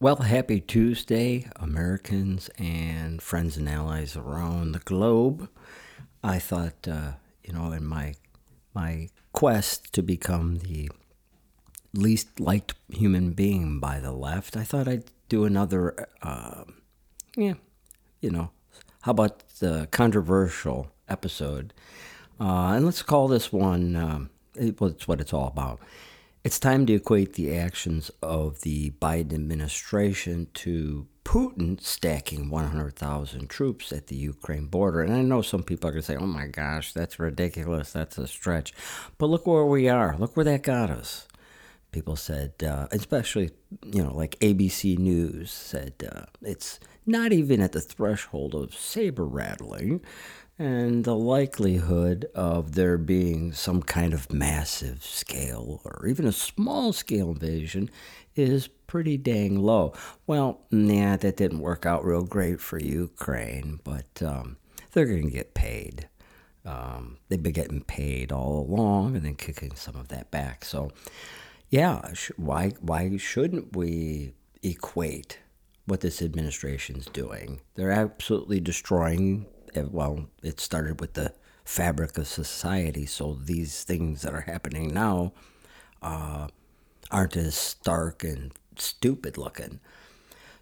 Well, happy Tuesday, Americans and friends and allies around the globe. I thought, uh, you know, in my my quest to become the least liked human being by the left, I thought I'd do another, uh, yeah, you know, how about the controversial episode? Uh, and let's call this one, um, it, well, it's what it's all about. It's time to equate the actions of the Biden administration to Putin stacking 100,000 troops at the Ukraine border. And I know some people are going to say, oh my gosh, that's ridiculous. That's a stretch. But look where we are. Look where that got us. People said, uh, especially, you know, like ABC News said, uh, it's not even at the threshold of saber rattling and the likelihood of there being some kind of massive scale or even a small scale invasion is pretty dang low. Well, nah, that didn't work out real great for Ukraine, but um, they're going to get paid. Um, they've been getting paid all along and then kicking some of that back. So, yeah, why why shouldn't we equate what this administration's doing? They're absolutely destroying well, it started with the fabric of society. So these things that are happening now uh, aren't as stark and stupid looking.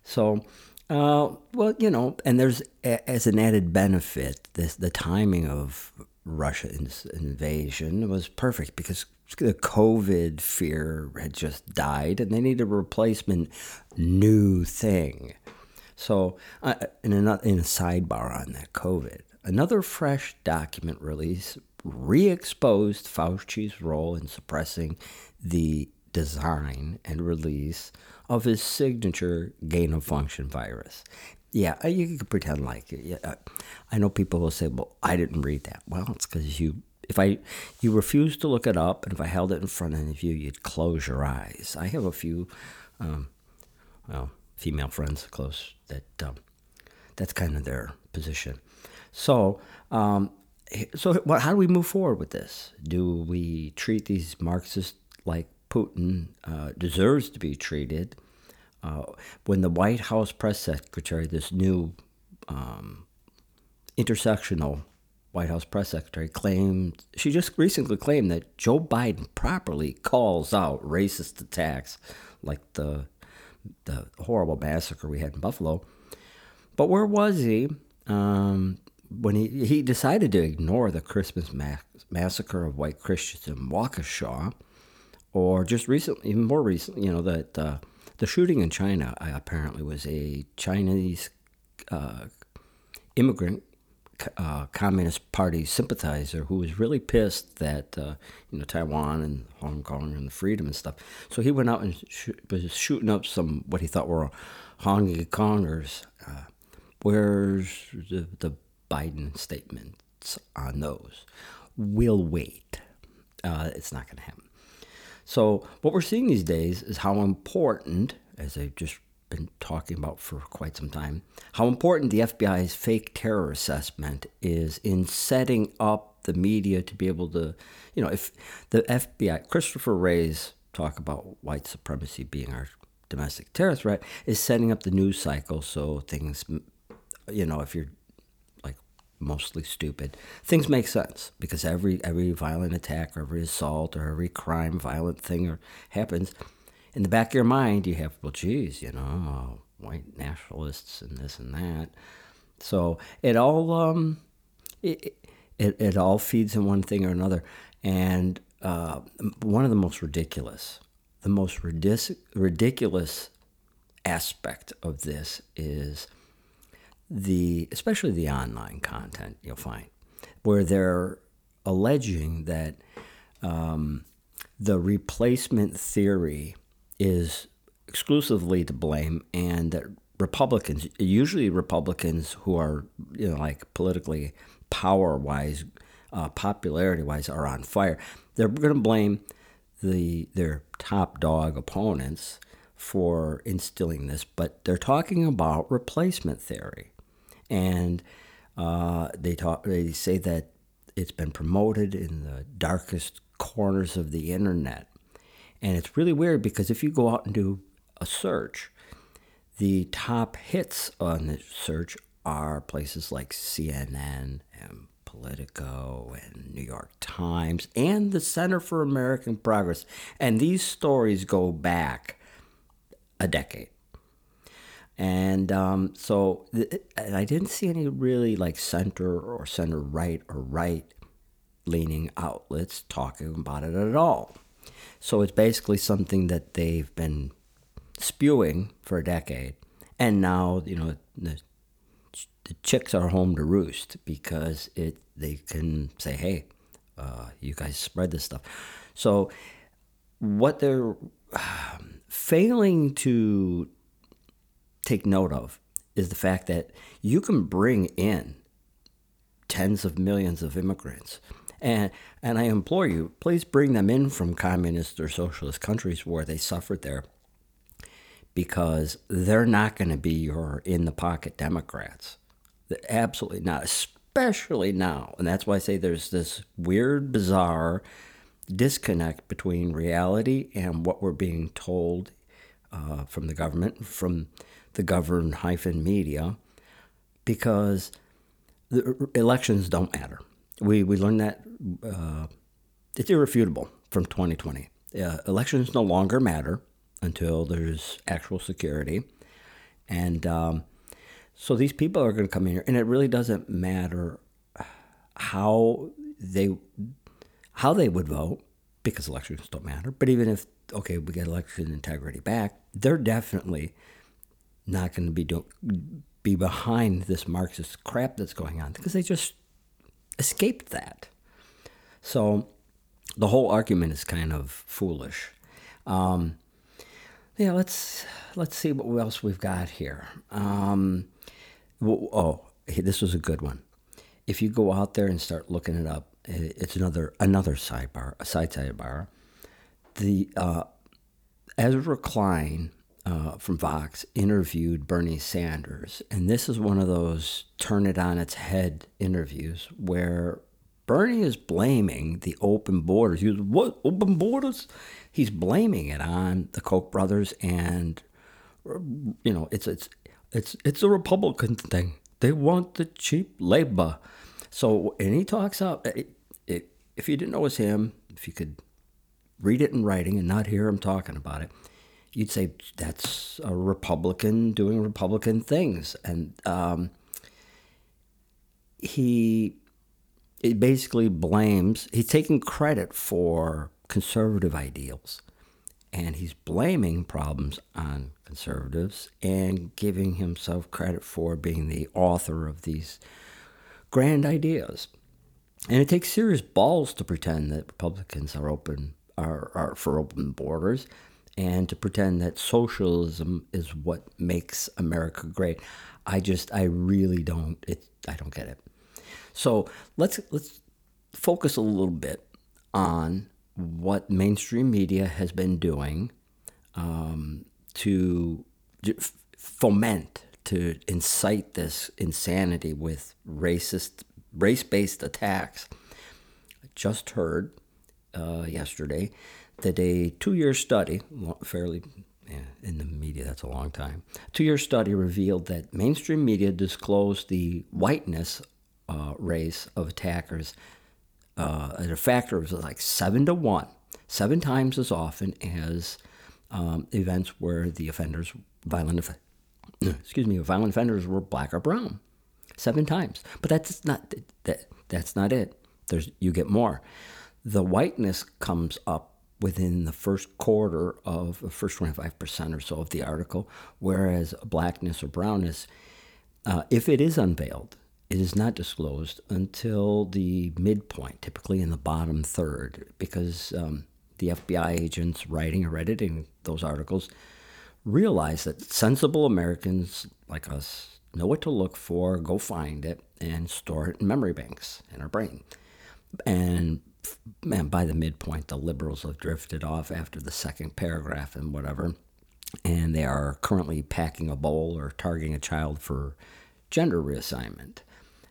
So, uh, well, you know, and there's as an added benefit, this the timing of Russia's invasion was perfect because the COVID fear had just died, and they need a replacement new thing. So, uh, in, a, in a sidebar on that COVID, another fresh document release re exposed Fauci's role in suppressing the design and release of his signature gain of function virus. Yeah, uh, you can pretend like it. Yeah, uh, I know people will say, "Well, I didn't read that." Well, it's because you, if I, you refuse to look it up, and if I held it in front of you, you'd close your eyes. I have a few, um, well, female friends close that um, that's kind of their position. So, um, so what, how do we move forward with this? Do we treat these Marxists like Putin uh, deserves to be treated? Uh, when the White House press secretary, this new um, intersectional White House press secretary, claimed she just recently claimed that Joe Biden properly calls out racist attacks like the the horrible massacre we had in Buffalo. But where was he um, when he, he decided to ignore the Christmas ma- massacre of white Christians in Waukesha, or just recently, even more recently, you know, that uh, the shooting in China uh, apparently was a Chinese uh, immigrant uh, Communist Party sympathizer who was really pissed that uh, you know Taiwan and Hong Kong and the freedom and stuff. So he went out and sh- was shooting up some what he thought were Hong Kongers. Uh, where's the, the Biden statements on those? We'll wait. Uh, it's not going to happen. So what we're seeing these days is how important, as I just been talking about for quite some time how important the FBI's fake terror assessment is in setting up the media to be able to, you know, if the FBI, Christopher Wray's talk about white supremacy being our domestic terror threat, is setting up the news cycle so things, you know, if you're like mostly stupid, things make sense because every every violent attack or every assault or every crime, violent thing or happens in the back of your mind, you have, well, geez, you know, white nationalists and this and that. So it all, um, it, it, it all feeds in one thing or another. And uh, one of the most ridiculous, the most ridic- ridiculous aspect of this is the, especially the online content you'll find, where they're alleging that um, the replacement theory is exclusively to blame, and that Republicans, usually Republicans who are, you know, like politically power wise, uh, popularity wise, are on fire. They're going to blame the their top dog opponents for instilling this, but they're talking about replacement theory, and uh, they talk. They say that it's been promoted in the darkest corners of the internet and it's really weird because if you go out and do a search, the top hits on the search are places like CNN and Politico and New York Times and the Center for American Progress. And these stories go back a decade. And um, so and I didn't see any really like center or center right or right leaning outlets talking about it at all. So it's basically something that they've been spewing for a decade. And now, you know, the, the chicks are home to roost because it they can say, hey, uh, you guys spread this stuff. So what they're um, failing to take note of is the fact that you can bring in tens of millions of immigrants. And, and I implore you, please bring them in from communist or socialist countries where they suffered there because they're not going to be your in the pocket Democrats. Absolutely not, especially now. And that's why I say there's this weird, bizarre disconnect between reality and what we're being told uh, from the government, from the governed hyphen media because the elections don't matter. We, we learned that uh, it's irrefutable from 2020. Uh, elections no longer matter until there's actual security. And um, so these people are going to come in here, and it really doesn't matter how they how they would vote because elections don't matter. But even if okay, we get election integrity back, they're definitely not going to be do, be behind this Marxist crap that's going on because they just escaped that. So the whole argument is kind of foolish. Um, yeah, let's let's see what else we've got here. Um, oh, this was a good one. If you go out there and start looking it up, it's another another sidebar, a side sidebar. The uh, Ezra Klein uh, from Vox interviewed Bernie Sanders. And this is one of those turn it on its head interviews where Bernie is blaming the open borders. He was, what, open borders? He's blaming it on the Koch brothers and, you know, it's, it's, it's, it's a Republican thing. They want the cheap labor. So, and he talks up, it, it, if you didn't know it was him, if you could read it in writing and not hear him talking about it, you'd say that's a Republican doing Republican things, and um, he basically blames. He's taking credit for conservative ideals, and he's blaming problems on conservatives and giving himself credit for being the author of these grand ideas. And it takes serious balls to pretend that Republicans are open are, are for open borders and to pretend that socialism is what makes America great. I just I really don't it I don't get it. So let's let's focus a little bit on what mainstream media has been doing um, to foment to incite this insanity with racist race-based attacks. I just heard uh, yesterday that a two year study, fairly yeah, in the media, that's a long time, two year study revealed that mainstream media disclosed the whiteness uh, race of attackers uh, at a factor of like seven to one, seven times as often as um, events where the offenders, violent, excuse me, violent offenders were black or brown, seven times. But that's not that. That's not it. There's you get more. The whiteness comes up within the first quarter of the first 25% or so of the article, whereas blackness or brownness, uh, if it is unveiled, it is not disclosed until the midpoint, typically in the bottom third, because um, the FBI agents writing or editing those articles realize that sensible Americans like us know what to look for, go find it, and store it in memory banks in our brain. And man, by the midpoint, the liberals have drifted off after the second paragraph and whatever. And they are currently packing a bowl or targeting a child for gender reassignment.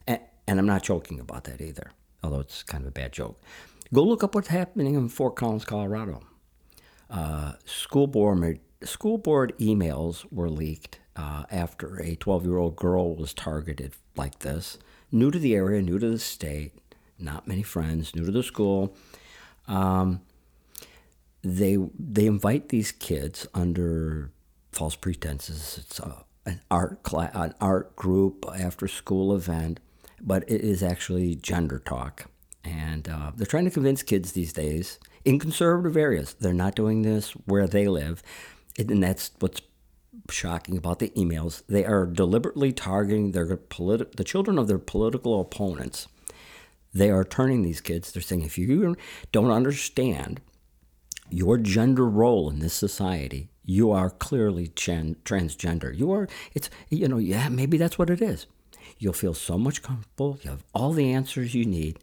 And, and I'm not joking about that either, although it's kind of a bad joke. Go look up what's happening in Fort Collins, Colorado. Uh, school board school board emails were leaked uh, after a 12 year old girl was targeted like this. New to the area, new to the state, not many friends, new to the school. Um, they they invite these kids under false pretenses. It's a, an art class, an art group after school event, but it is actually gender talk, and uh, they're trying to convince kids these days in conservative areas. They're not doing this where they live, and that's what's shocking about the emails. They are deliberately targeting their politi- the children of their political opponents. They are turning these kids. They're saying if you don't understand your gender role in this society, you are clearly gen- transgender. You are, it's, you know, yeah, maybe that's what it is. You'll feel so much comfortable. You have all the answers you need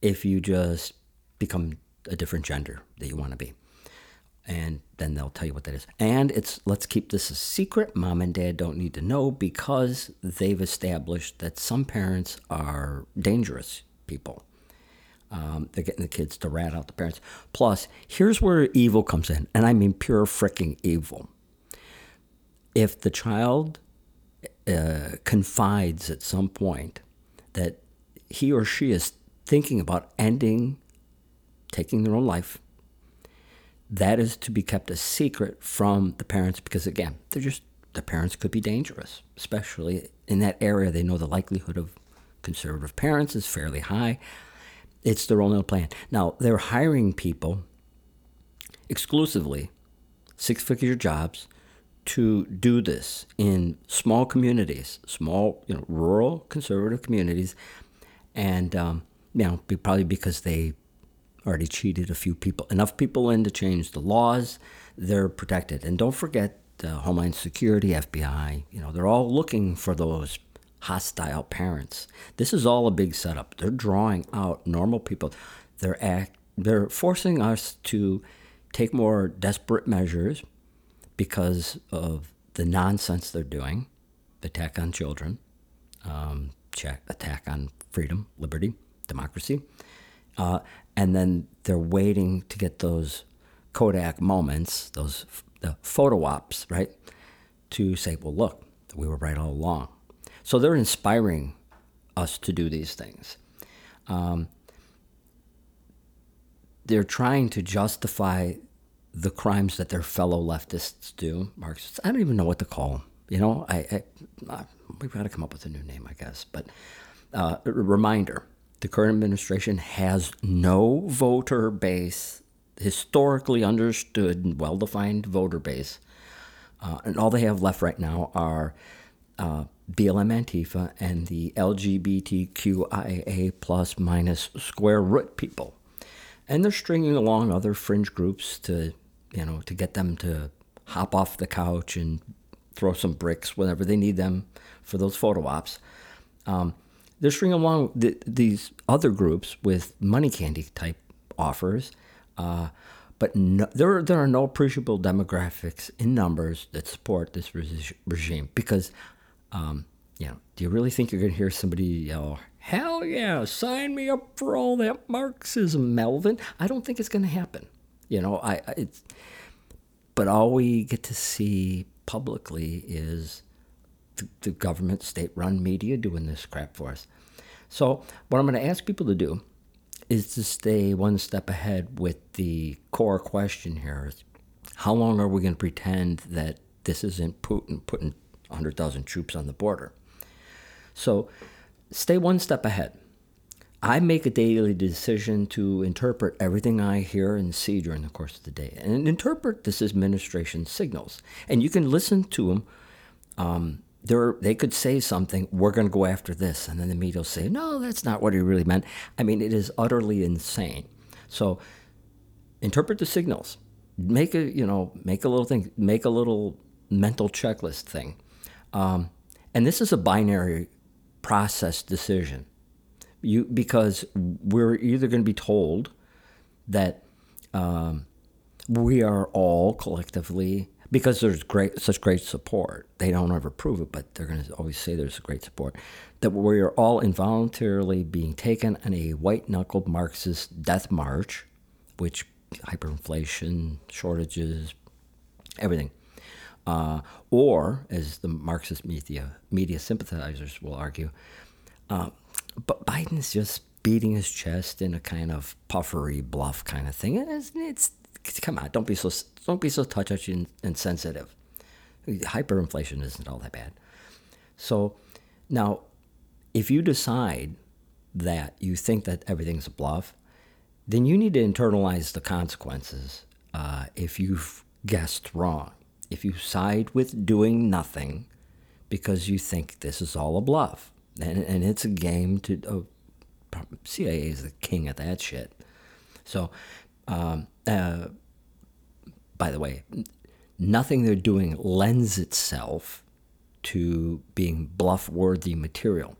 if you just become a different gender that you want to be. And then they'll tell you what that is. And it's let's keep this a secret. Mom and dad don't need to know because they've established that some parents are dangerous people. Um, they're getting the kids to rat out the parents. Plus, here's where evil comes in, and I mean pure freaking evil. If the child uh, confides at some point that he or she is thinking about ending, taking their own life, that is to be kept a secret from the parents because, again, they're just the parents could be dangerous, especially in that area. They know the likelihood of conservative parents is fairly high. It's their own little plan. Now, they're hiring people exclusively, six figure jobs, to do this in small communities, small, you know, rural conservative communities. And, um, you know, probably because they already cheated a few people, enough people in to change the laws, they're protected. And don't forget the Homeland Security, FBI, you know, they're all looking for those hostile parents. This is all a big setup. They're drawing out normal people. They're act, they're forcing us to take more desperate measures because of the nonsense they're doing, the attack on children, um, attack on freedom, liberty, democracy, uh, and then they're waiting to get those Kodak moments, those the photo ops, right, to say, well, look, we were right all along. So they're inspiring us to do these things. Um, they're trying to justify the crimes that their fellow leftists do, Marxists. I don't even know what to call them. You know, I, I, I we've got to come up with a new name, I guess. But uh, a reminder: the current administration has no voter base, historically understood well-defined voter base, uh, and all they have left right now are uh, BLM Antifa and the LGBTQIA plus minus square root people. And they're stringing along other fringe groups to, you know, to get them to hop off the couch and throw some bricks whenever they need them for those photo ops. Um, they're stringing along these other groups with money candy type offers. Uh, but no, there, there are no appreciable demographics in numbers that support this regime because um, you know, do you really think you're going to hear somebody yell, hell yeah, sign me up for all that Marxism, Melvin? I don't think it's going to happen. You know, I, I it's, but all we get to see publicly is the, the government, state run media doing this crap for us. So, what I'm going to ask people to do is to stay one step ahead with the core question here is how long are we going to pretend that this isn't Putin putting 100,000 troops on the border. So stay one step ahead. I make a daily decision to interpret everything I hear and see during the course of the day and interpret this administration signals. And you can listen to them. Um, they could say something, we're going to go after this. And then the media will say, no, that's not what he really meant. I mean, it is utterly insane. So interpret the signals. Make a, you know, make a little thing, make a little mental checklist thing. Um, and this is a binary process decision. You, because we're either going to be told that um, we are all collectively because there's great such great support. They don't ever prove it, but they're going to always say there's great support. That we are all involuntarily being taken on a white knuckled Marxist death march, which hyperinflation, shortages, everything Uh, or, as the Marxist media, media sympathizers will argue, uh, but Biden's just beating his chest in a kind of puffery bluff kind of thing. It's, it's come on, don't be so don't be so touchy and, and sensitive. Hyperinflation isn't all that bad. So now, if you decide that you think that everything's a bluff, then you need to internalize the consequences uh, if you've guessed wrong. If you side with doing nothing because you think this is all a bluff, and, and it's a game to. Uh, CIA is the king of that shit. So, um, uh, by the way, nothing they're doing lends itself to being bluff worthy material.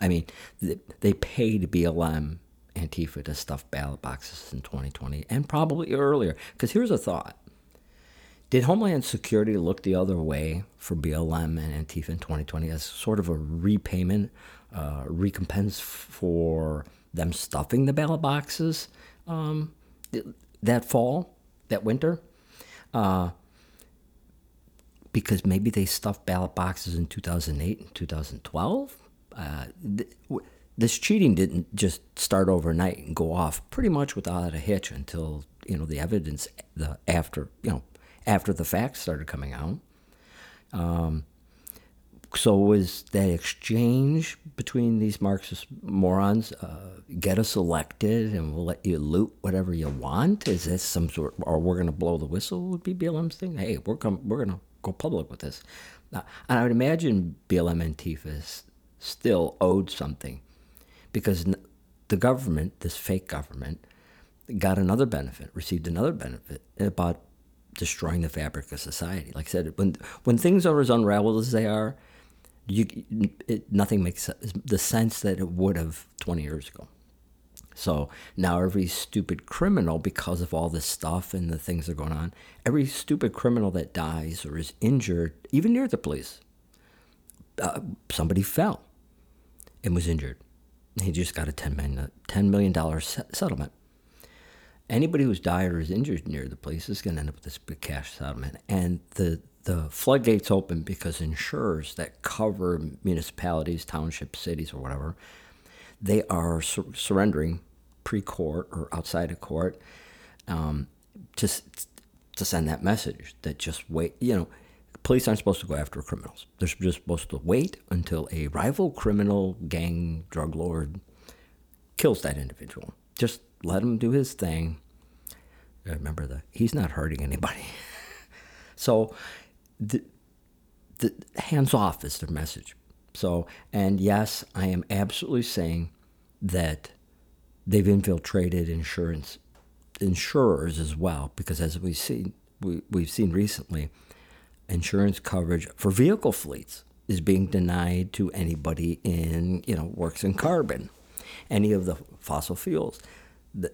I mean, they paid BLM Antifa to stuff ballot boxes in 2020 and probably earlier. Because here's a thought Did Homeland Security look the other way for BLM and Antifa in 2020 as sort of a repayment, uh, recompense for them stuffing the ballot boxes um, that fall, that winter? Uh, because maybe they stuffed ballot boxes in 2008 and 2012. Uh, th- this cheating didn't just start overnight and go off pretty much without a hitch until you know the evidence the after you know after the facts started coming out. Um, so was that exchange between these Marxist morons uh, get us elected and we'll let you loot whatever you want? Is this some sort, or we're going to blow the whistle? Would be BLM's thing? Hey, we're com- we're going to go public with this. And I would imagine BLM Antifa still owed something because the government, this fake government, got another benefit, received another benefit about destroying the fabric of society. Like I said, when when things are as unraveled as they are, you, it, nothing makes the sense that it would have 20 years ago. So now every stupid criminal, because of all this stuff and the things that are going on, every stupid criminal that dies or is injured, even near the police, uh, somebody fell and was injured. He just got a $10 million, $10 million settlement. Anybody who's died or is injured near the place is going to end up with this big cash settlement. And the the floodgates open because insurers that cover municipalities, townships, cities, or whatever, they are sur- surrendering pre-court or outside of court um, to to send that message that just wait. You know, police aren't supposed to go after criminals. They're just supposed to wait until a rival criminal, gang, drug lord kills that individual. Just let him do his thing. Remember that he's not hurting anybody. so the, the hands off is their message. So, and yes, I am absolutely saying that they've infiltrated insurance insurers as well, because as we've seen, we, we've seen recently, insurance coverage for vehicle fleets is being denied to anybody in you know works in carbon, any of the fossil fuels. The,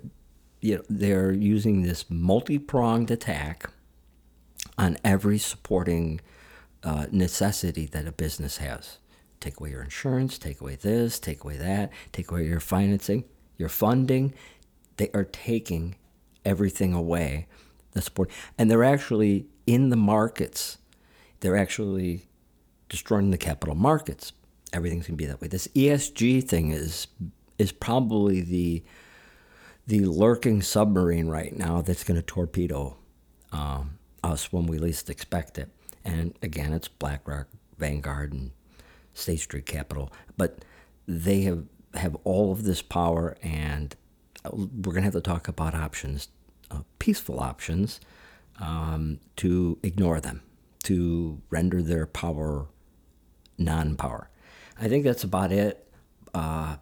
you know, they're using this multi-pronged attack on every supporting uh, necessity that a business has. Take away your insurance, take away this, take away that, take away your financing, your funding. They are taking everything away. The support, and they're actually in the markets. They're actually destroying the capital markets. Everything's gonna be that way. This ESG thing is is probably the the lurking submarine right now that's going to torpedo um, us when we least expect it. And again, it's BlackRock, Vanguard, and State Street Capital. But they have, have all of this power, and we're going to have to talk about options, uh, peaceful options, um, to ignore them, to render their power non power. I think that's about it. Uh,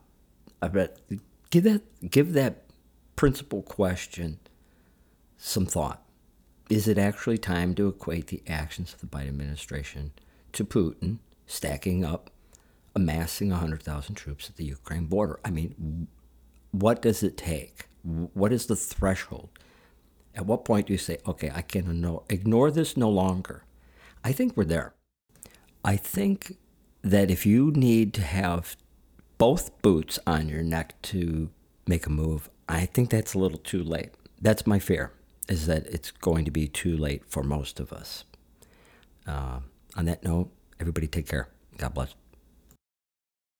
I bet give that give that principal question some thought. Is it actually time to equate the actions of the Biden administration to Putin stacking up, amassing 100,000 troops at the Ukraine border? I mean, what does it take? What is the threshold? At what point do you say, okay, I can ignore this no longer? I think we're there. I think that if you need to have both boots on your neck to make a move, I think that's a little too late. That's my fear is that it's going to be too late for most of us. uh, on that note, everybody take care. God bless.